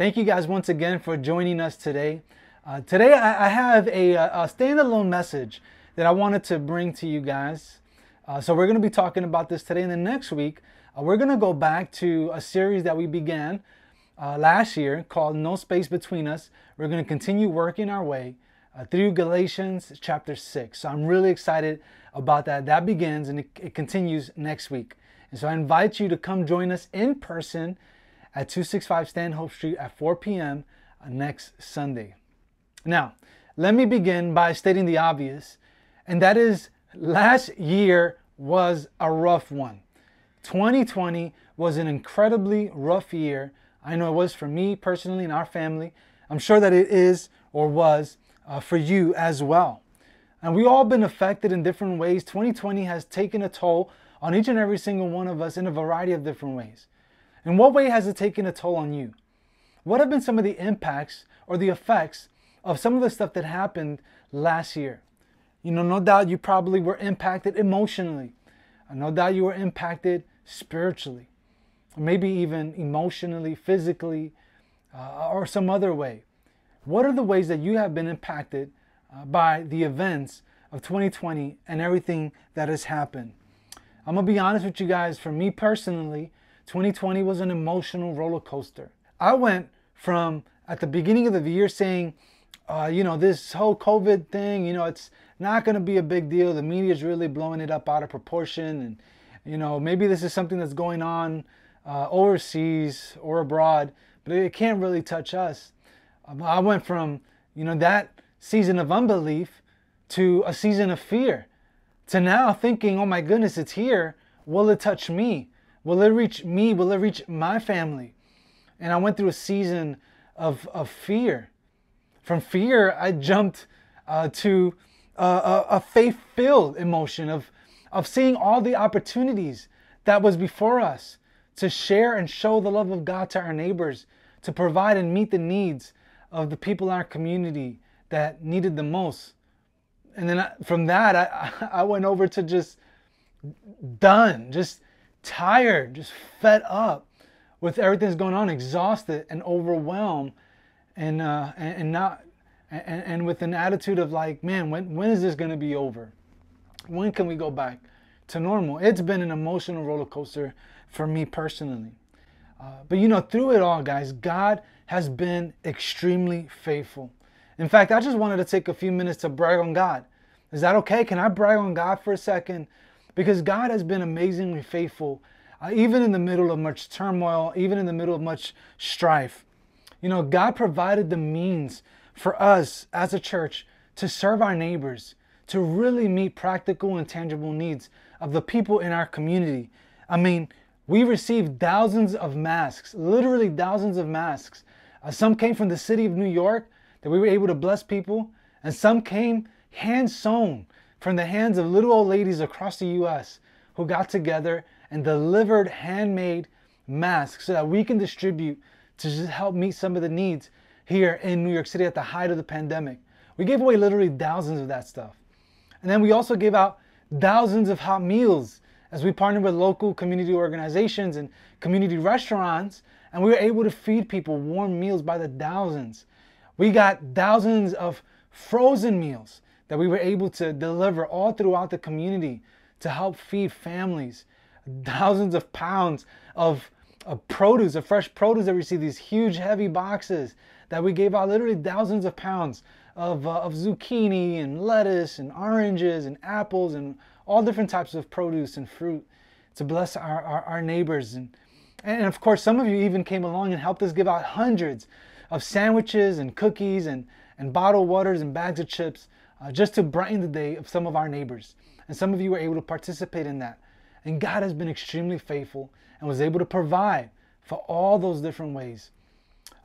Thank you guys once again for joining us today. Uh, today, I, I have a, a, standalone message that I wanted to bring to you guys. Uh, so, we're going to be talking about this today. And then next week, uh, we're going to go back to a series that we began uh, last year called No Space Between Us. We're going to continue working our way uh, through Galatians chapter 6. So, I'm really excited about that. That begins and it, it continues next week. And so, I invite you to come join us in person at 265 Stanhope Street at 4 p.m. next Sunday. Now, let me begin by stating the obvious, and that is last year was a rough one. 2020 was an incredibly rough year. I know it was for me personally and our family. I'm sure that it is or was uh, for you as well. And we all been affected in different ways. 2020 has taken a toll on each and every single one of us in a variety of different ways. In what way has it taken a toll on you? What have been some of the impacts or the effects of some of the stuff that happened last year? You know, no doubt you probably were impacted emotionally. No doubt you were impacted spiritually, maybe even emotionally, physically, uh, or some other way. What are the ways that you have been impacted uh, by the events of 2020 and everything that has happened? I'm gonna be honest with you guys, for me personally, 2020 was an emotional roller coaster. I went from at the beginning of the year saying, uh, you know, this whole COVID thing, you know, it's not going to be a big deal. The media is really blowing it up out of proportion. And, you know, maybe this is something that's going on uh, overseas or abroad, but it can't really touch us. Um, I went from, you know, that season of unbelief to a season of fear to now thinking, oh my goodness, it's here. Will it touch me? Will it reach me? Will it reach my family? And I went through a season of, of fear. From fear, I jumped uh, to uh, a, a faith filled emotion of, of seeing all the opportunities that was before us to share and show the love of God to our neighbors, to provide and meet the needs of the people in our community that needed the most. And then I, from that, I, I went over to just done, just tired, just fed up with everything that's going on, exhausted and overwhelmed, and uh, and, and not and, and with an attitude of like, man, when when is this gonna be over? When can we go back to normal? It's been an emotional roller coaster for me personally. Uh, but you know, through it all, guys, God has been extremely faithful. In fact, I just wanted to take a few minutes to brag on God. Is that okay? Can I brag on God for a second? Because God has been amazingly faithful, uh, even in the middle of much turmoil, even in the middle of much strife. You know, God provided the means for us as a church to serve our neighbors, to really meet practical and tangible needs of the people in our community. I mean, we received thousands of masks, literally thousands of masks. Uh, some came from the city of New York that we were able to bless people, and some came hand sewn from the hands of little old ladies across the US who got together and delivered handmade masks so that we can distribute to just help meet some of the needs here in New York City at the height of the pandemic. We gave away literally thousands of that stuff. And then we also gave out thousands of hot meals as we partnered with local community organizations and community restaurants, and we were able to feed people warm meals by the thousands. We got thousands of frozen meals that we were able to deliver all throughout the community to help feed families. Thousands of pounds of, of produce, of fresh produce that we see, these huge, heavy boxes that we gave out literally thousands of pounds of, uh, of zucchini and lettuce and oranges and apples and all different types of produce and fruit to bless our, our, our neighbors. And, and of course, some of you even came along and helped us give out hundreds of sandwiches and cookies and, and bottled waters and bags of chips uh, just to brighten the day of some of our neighbors. And some of you were able to participate in that. And God has been extremely faithful and was able to provide for all those different ways.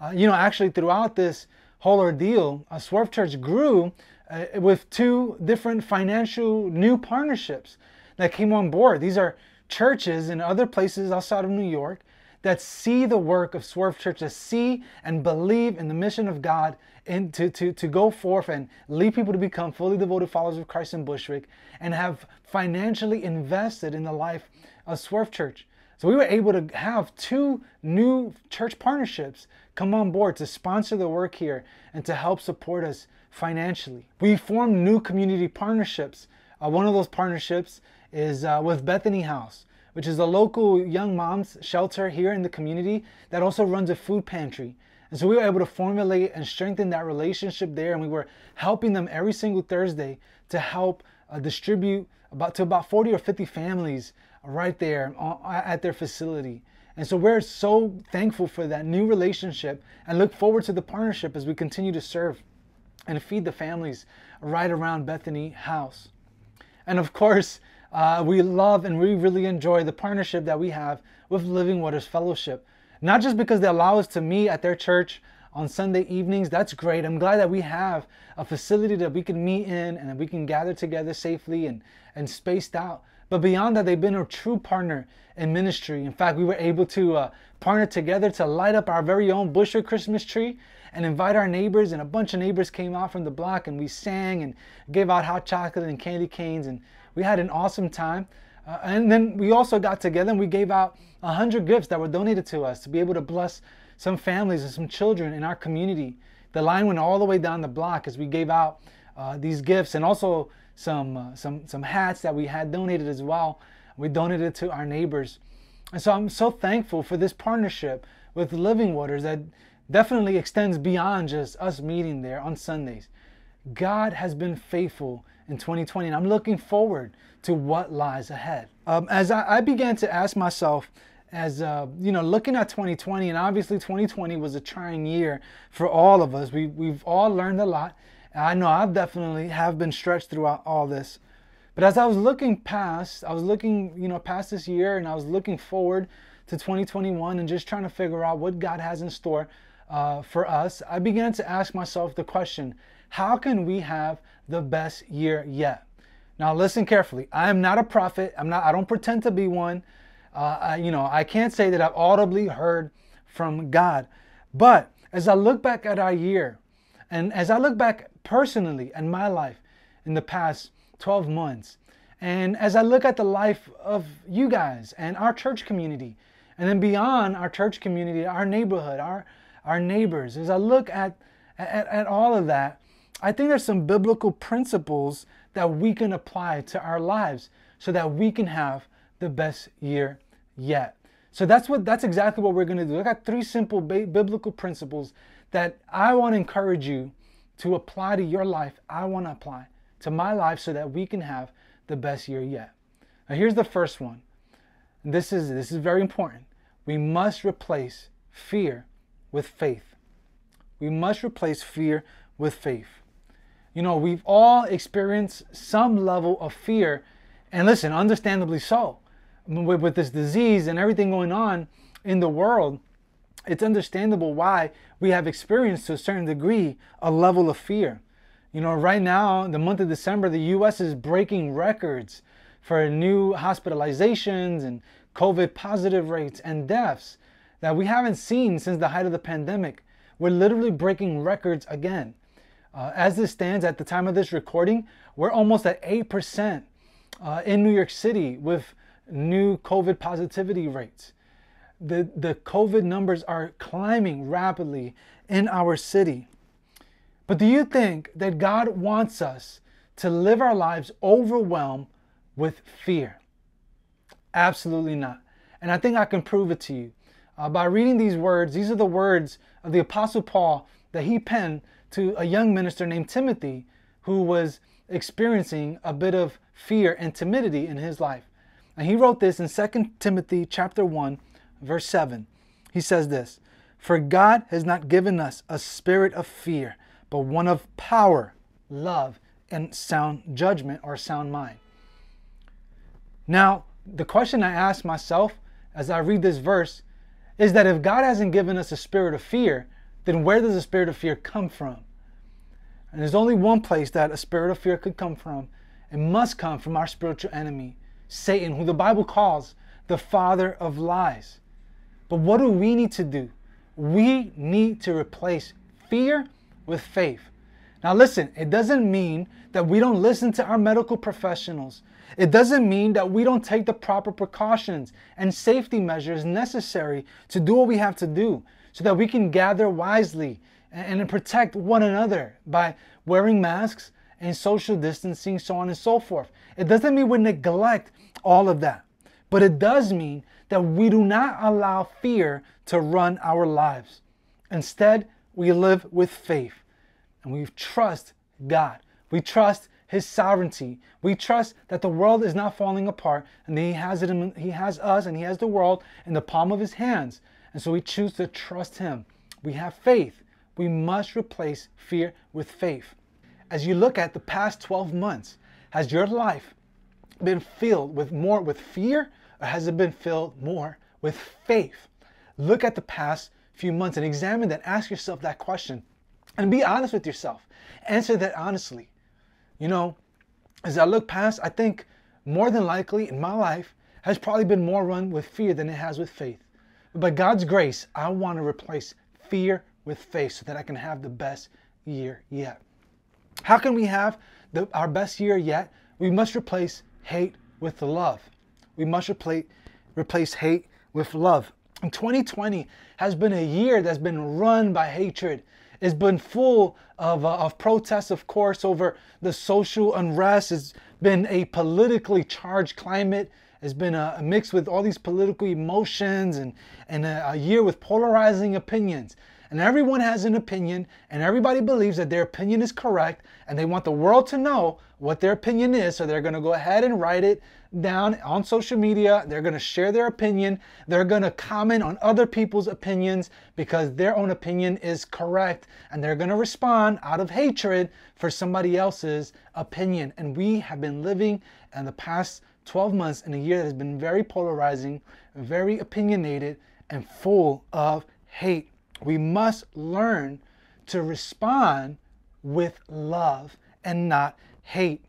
Uh, you know, actually, throughout this whole ordeal, uh, Swerve Church grew uh, with two different financial new partnerships that came on board. These are churches in other places outside of New York that see the work of Swerve Church, that see and believe in the mission of God and to, to, to go forth and lead people to become fully devoted followers of Christ in Bushwick and have financially invested in the life of Swerve Church. So we were able to have two new church partnerships come on board to sponsor the work here and to help support us financially. We formed new community partnerships. Uh, one of those partnerships is uh, with Bethany House, which is a local young moms shelter here in the community that also runs a food pantry. And so we were able to formulate and strengthen that relationship there, and we were helping them every single Thursday to help uh, distribute about to about 40 or 50 families right there at their facility. And so we're so thankful for that new relationship and look forward to the partnership as we continue to serve and feed the families right around Bethany House. And of course, uh, we love and we really enjoy the partnership that we have with Living Waters Fellowship. Not just because they allow us to meet at their church on Sunday evenings, that's great. I'm glad that we have a facility that we can meet in and that we can gather together safely and, and spaced out. But beyond that, they've been a true partner in ministry. In fact, we were able to uh, partner together to light up our very own Busher Christmas tree and invite our neighbors. And a bunch of neighbors came out from the block and we sang and gave out hot chocolate and candy canes. And we had an awesome time. Uh, and then we also got together and we gave out 100 gifts that were donated to us to be able to bless some families and some children in our community. The line went all the way down the block as we gave out uh, these gifts and also some, uh, some, some hats that we had donated as well. We donated to our neighbors. And so I'm so thankful for this partnership with Living Waters that definitely extends beyond just us meeting there on Sundays. God has been faithful in 2020, and I'm looking forward to what lies ahead. Um, as I, I, began to ask myself, as uh, you know, looking at 2020, and obviously 2020 was a trying year for all of us. We, we've all learned a lot, I know I've definitely have been stretched throughout all this. But as I was looking past, I was looking, you know, past this year and I was looking forward to 2021 and just trying to figure out what God has in store uh, for us, I began to ask myself the question, how can we have the best year yet? Now listen carefully. I am not a prophet. I'm not, I don't pretend to be one. Uh, I, you know, I can't say that I've audibly heard from God. But as I look back at our year, and as I look back personally in my life in the past 12 months, and as I look at the life of you guys and our church community, and then beyond our church community, our neighborhood, our, our neighbors, as I look at, at, at all of that, I think there's some biblical principles that we can apply to our lives so that we can have the best year yet. So that's what that's exactly what we're going to do. I got three simple biblical principles that I want to encourage you to apply to your life, I want to apply to my life so that we can have the best year yet. Now here's the first one. This is this is very important. We must replace fear with faith. We must replace fear with faith. You know, we've all experienced some level of fear, and listen, understandably so. With, with this disease and everything going on in the world, it's understandable why we have experienced to a certain degree a level of fear. You know, right now, the month of December, the US is breaking records for new hospitalizations and COVID positive rates and deaths that we haven't seen since the height of the pandemic. We're literally breaking records again. Uh, as this stands at the time of this recording, we're almost at 8% uh, in New York City with new COVID positivity rates the, the COVID numbers are climbing rapidly in our city. But do you think that God wants us to live our lives overwhelmed with fear? Absolutely not. And I think I can prove it to you. Uh, by reading these words, these are the words of the Apostle Paul that he penned to a young minister named Timothy who was experiencing a bit of fear and timidity in his life. And he wrote this in 2 Timothy chapter 1 verse 7, he says this For God has not given us a spirit of fear, but one of power, love, and sound judgment or sound mind. Now, the question I ask myself as I read this verse is that if God hasn't given us a spirit of fear, then where does the spirit of fear come from? And there's only one place that a spirit of fear could come from. It must come from our spiritual enemy, Satan, who the Bible calls the father of lies. But what do we need to do? We need to replace fear with faith. Now, listen, it doesn't mean that we don't listen to our medical professionals. It doesn't mean that we don't take the proper precautions and safety measures necessary to do what we have to do so that we can gather wisely and, protect one another by wearing masks and social distancing, so on and so forth. It doesn't mean we neglect all of that, but it does mean that we do not allow fear to run our lives. Instead, we live with faith and we trust God. We trust his sovereignty. We trust that the world is not falling apart and that he has it in, he has us and he has the world in the palm of his hands. And so we choose to trust him. We have faith. We must replace fear with faith. As you look at the past 12 months, has your life been filled with more with fear or has it been filled more with faith? Look at the past few months and examine that. Ask yourself that question and be honest with yourself. Answer that honestly. You know, as I look past, I think more than likely in my life has probably been more run with fear than it has with faith. But by God's grace, I want to replace fear with faith so that I can have the best year yet. How can we have the, our best year yet? We must replace hate with love. We must replace, replace hate with love. And 2020 has been a year that's been run by hatred it's been full of, uh, of protests, of course, over the social unrest. It's been a politically charged climate. It's been a, a mix with all these political emotions and, and a, a year with polarizing opinions. And everyone has an opinion, and everybody believes that their opinion is correct, and they want the world to know what their opinion is. So they're going to go ahead and write it down on social media. They're going to share their opinion. They're going to comment on other people's opinions because their own opinion is correct. And they're going to respond out of hatred for somebody else's opinion. And we have been living in the past 12 months in a year that has been very polarizing, very opinionated, and full of hate. We must learn to respond with love and not hate.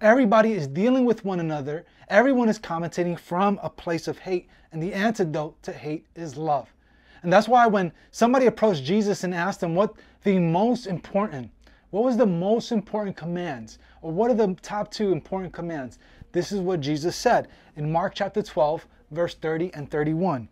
Everybody is dealing with one another. Everyone is commentating from a place of hate. And the antidote to hate is love. And that's why when somebody approached Jesus and asked him what the most important, what was the most important commands, or what are the top two important commands, this is what Jesus said in Mark chapter 12, verse 30 and 31.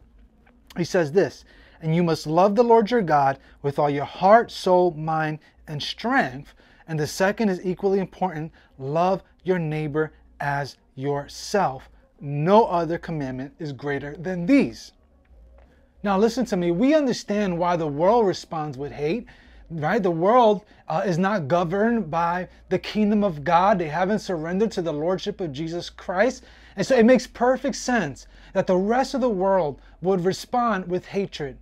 He says this, and you must love the Lord your God with all your heart, soul, mind, and strength. And the second is equally important love your neighbor as yourself. No other commandment is greater than these. Now, listen to me. We understand why the world responds with hate, right? The world uh, is not governed by the kingdom of God. They haven't surrendered to the lordship of Jesus Christ. And so it makes perfect sense that the rest of the world would respond with hatred.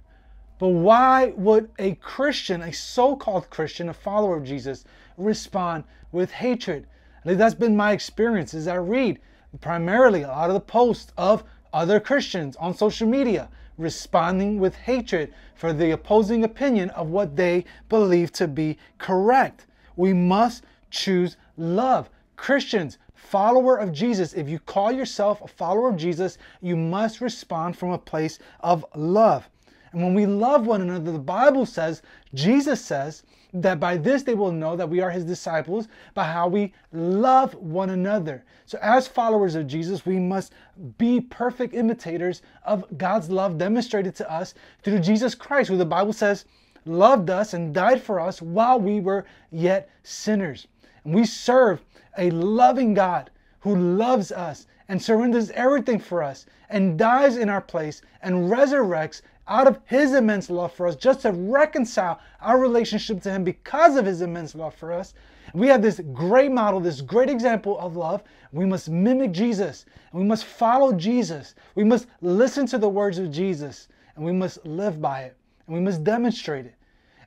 But why would a Christian, a so called Christian, a follower of Jesus, respond with hatred? that's been my experience as I read primarily a lot of the posts of other Christians on social media responding with hatred for the opposing opinion of what they believe to be correct. We must choose love. Christians, follower of Jesus, if you call yourself a follower of Jesus, you must respond from a place of love. And when we love one another, the Bible says, Jesus says, that by this they will know that we are his disciples by how we love one another. So, as followers of Jesus, we must be perfect imitators of God's love demonstrated to us through Jesus Christ, who the Bible says loved us and died for us while we were yet sinners. And we serve a loving God who loves us and surrenders everything for us and dies in our place and resurrects out of his immense love for us, just to reconcile our relationship to him because of his immense love for us. We have this great model, this great example of love. We must mimic Jesus and we must follow Jesus. We must listen to the words of Jesus and we must live by it and we must demonstrate it.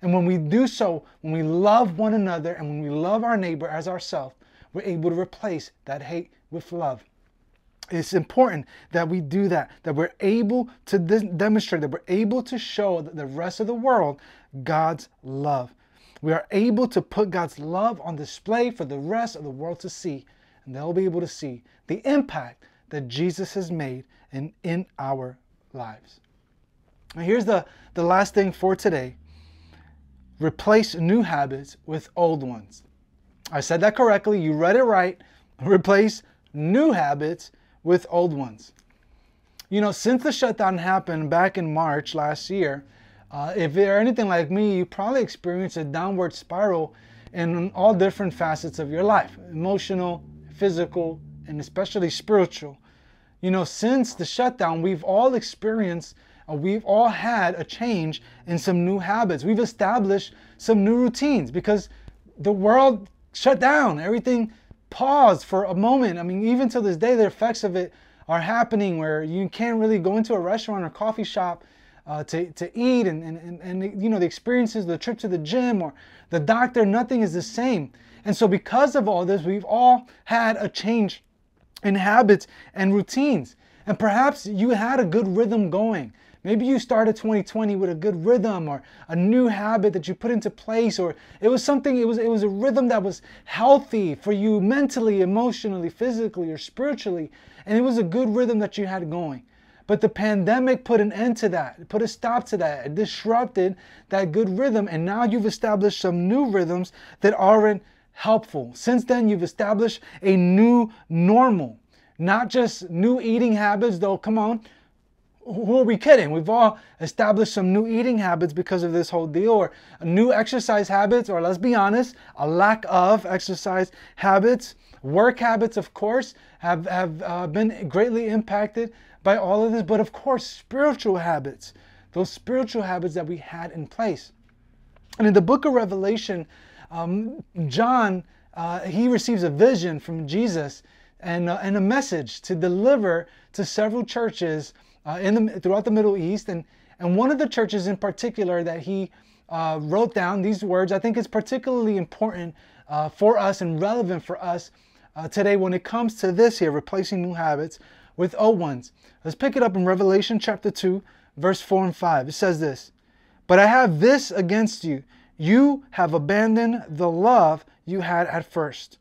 And when we do so, when we love one another and when we love our neighbor as ourselves, we're able to replace that hate with love. It's important that we do that, that we're able to demonstrate, that we're able to show the rest of the world God's love. We are able to put God's love on display for the rest of the world to see, and they'll be able to see the impact that Jesus has made in, in our lives. And here's the, the last thing for today replace new habits with old ones. I said that correctly. You read it right. Replace new habits with old ones. You know, since the shutdown happened back in March last year, uh, if you're anything like me, you probably experienced a downward spiral in all different facets of your life emotional, physical, and especially spiritual. You know, since the shutdown, we've all experienced, uh, we've all had a change in some new habits. We've established some new routines because the world shut down. Everything paused for a moment. I mean, even to this day, the effects of it are happening where you can't really go into a restaurant or coffee shop uh, to, to eat and, and, and, you know, the experiences, the trip to the gym or the doctor, nothing is the same. And so because of all this, we've all had a change in habits and routines. And perhaps you had a good rhythm going. Maybe you started 2020 with a good rhythm or a new habit that you put into place or it was something it was it was a rhythm that was healthy for you mentally, emotionally, physically or spiritually and it was a good rhythm that you had going. But the pandemic put an end to that, put a stop to that, it disrupted that good rhythm and now you've established some new rhythms that aren't helpful. Since then you've established a new normal. Not just new eating habits though, come on who are we kidding? We've all established some new eating habits because of this whole deal, or new exercise habits, or let's be honest, a lack of exercise habits. Work habits, of course, have, have uh, been greatly impacted by all of this, but of course, spiritual habits, those spiritual habits that we had in place. And in the book of Revelation, um, John, uh, he receives a vision from Jesus and, uh, and a message to deliver to several churches uh, in the, throughout the Middle East. And, and one of the churches in particular that he uh, wrote down these words, I think is particularly important uh, for us and relevant for us uh, today when it comes to this here, replacing new habits with old ones. Let's pick it up in Revelation chapter 2, verse 4 and 5. It says this But I have this against you. You have abandoned the love you had at first.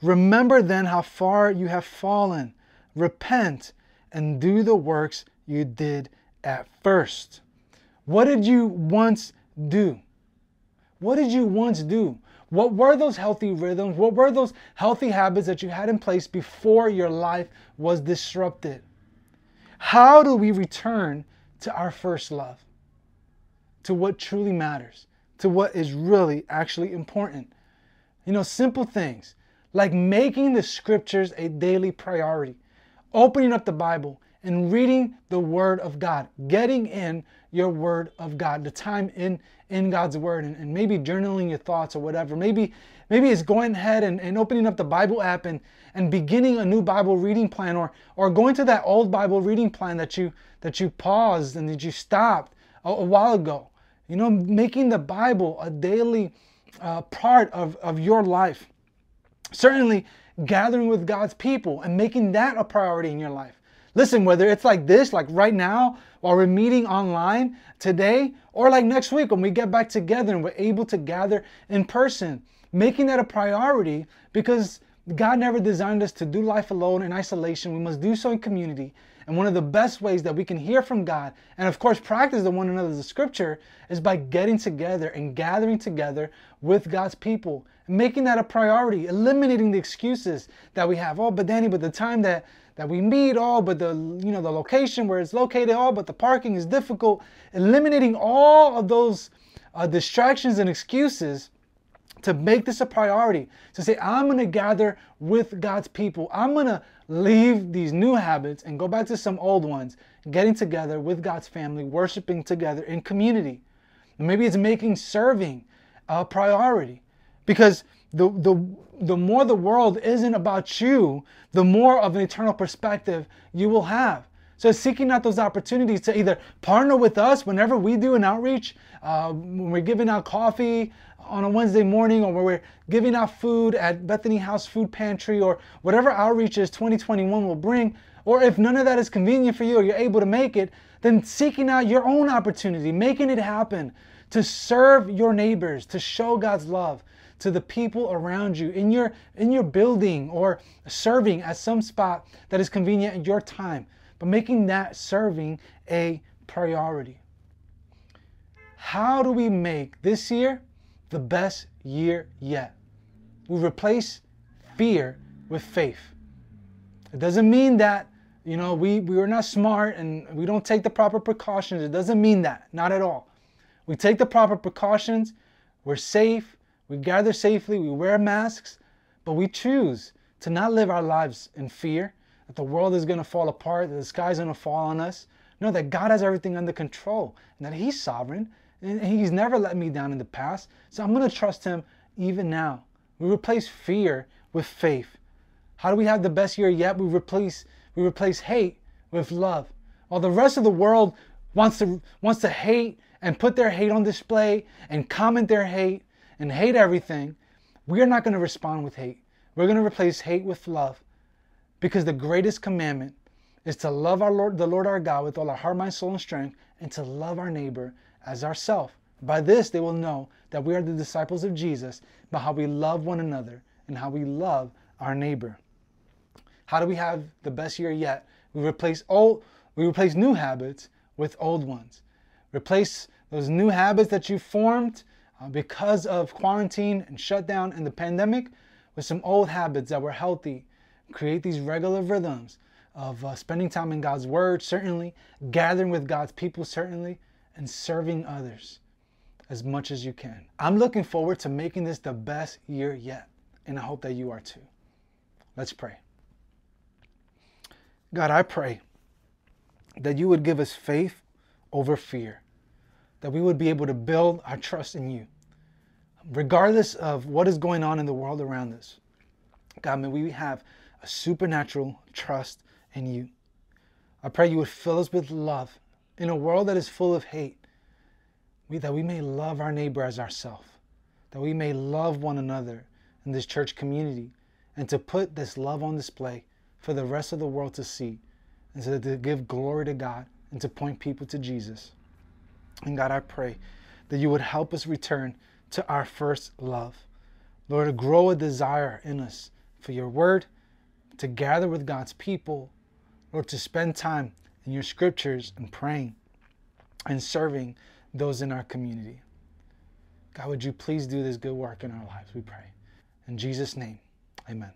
Remember then how far you have fallen. Repent and do the works you did at first. What did you once do? What did you once do? What were those healthy rhythms? What were those healthy habits that you had in place before your life was disrupted? How do we return to our first love? To what truly matters? To what is really actually important? You know, simple things like making the scriptures a daily priority opening up the Bible and reading the Word of God, getting in your Word of God, the time in in God's Word, and, and maybe journaling your thoughts or whatever. Maybe maybe it's going ahead and, and opening up the Bible app and and beginning a new Bible reading plan, or or going to that old Bible reading plan that you that you paused and that you stopped a, a while ago. You know, making the Bible a daily uh, part of, of your life. Certainly, gathering with God's people and making that a priority in your life. Listen, whether it's like this, like right now, while we're meeting online today, or like next week when we get back together and we're able to gather in person, making that a priority because God never designed us to do life alone in isolation. We must do so in community. And one of the best ways that we can hear from God and, of course, practice the one another's scripture is by getting together and gathering together with God's people, making that a priority, eliminating the excuses that we have. Oh, but Danny, but the time that that we meet, oh, but the you know the location where it's located, oh, but the parking is difficult. Eliminating all of those uh, distractions and excuses to make this a priority, to say, I'm to gather with God's people. I'm to leave these new habits and go back to some old ones, getting together with God's family, worshiping together in community. Maybe it's making serving a priority because the, the, the more the world isn't about you, the more of an eternal perspective you will have. So seeking out those opportunities to either partner with us whenever we do an outreach, uh, when we're giving out coffee on a Wednesday morning, or when we're giving out food at Bethany House Food Pantry, or whatever outreaches 2021 will bring, or if none of that is convenient for you or you're able to make it, then seeking out your own opportunity, making it happen to serve your neighbors, to show God's love to the people around you in your in your building or serving at some spot that is convenient at your time but making that serving a priority. How do we make this year the best year yet? We replace fear with faith. It doesn't mean that, you know, we, we are not smart and we don't take the proper precautions. It doesn't mean that, not at all. We take the proper precautions, we're safe, we gather safely, we wear masks, but we choose to not live our lives in fear that the world is going to fall apart, that the sky's going to fall on us. No, that God has everything under control and that He's sovereign and He's never let me down in the past. So I'm going to trust Him even now. We replace fear with faith. How do we have the best year yet? We replace we replace hate with love. While the rest of the world wants to wants to hate and put their hate on display and comment their hate and hate everything, we are not going to respond with hate. We're going to replace hate with love. Because the greatest commandment is to love our Lord, the Lord our God with all our heart, mind, soul, and strength, and to love our neighbor as ourself. By this they will know that we are the disciples of Jesus, by how we love one another and how we love our neighbor. How do we have the best year yet? We replace old, we replace new habits with old ones. Replace those new habits that you formed uh, because of quarantine and shutdown and the pandemic with some old habits that were healthy create these regular rhythms of uh, spending time in God's Word, certainly, gathering with God's people, certainly, and serving others as much as you can. I'm looking forward to making this the best year yet, and I hope that you are too. Let's pray. God, I pray that you would give us faith over fear, that we would be able to build our trust in you, regardless of what is going on in the world around us. God, may we have a supernatural trust in you. I pray you would fill us with love in a world that is full of hate, we, that we may love our neighbor as ourselves, that we may love one another in this church community, and to put this love on display for the rest of the world to see, and so to give glory to God and to point people to Jesus. And God, I pray that you would help us return to our first love. Lord, to grow a desire in us for your word to gather with God's people, or to spend time in your scriptures and praying and serving those in our community. God, would you please do this good work in our lives, we pray. In Jesus' name, amen.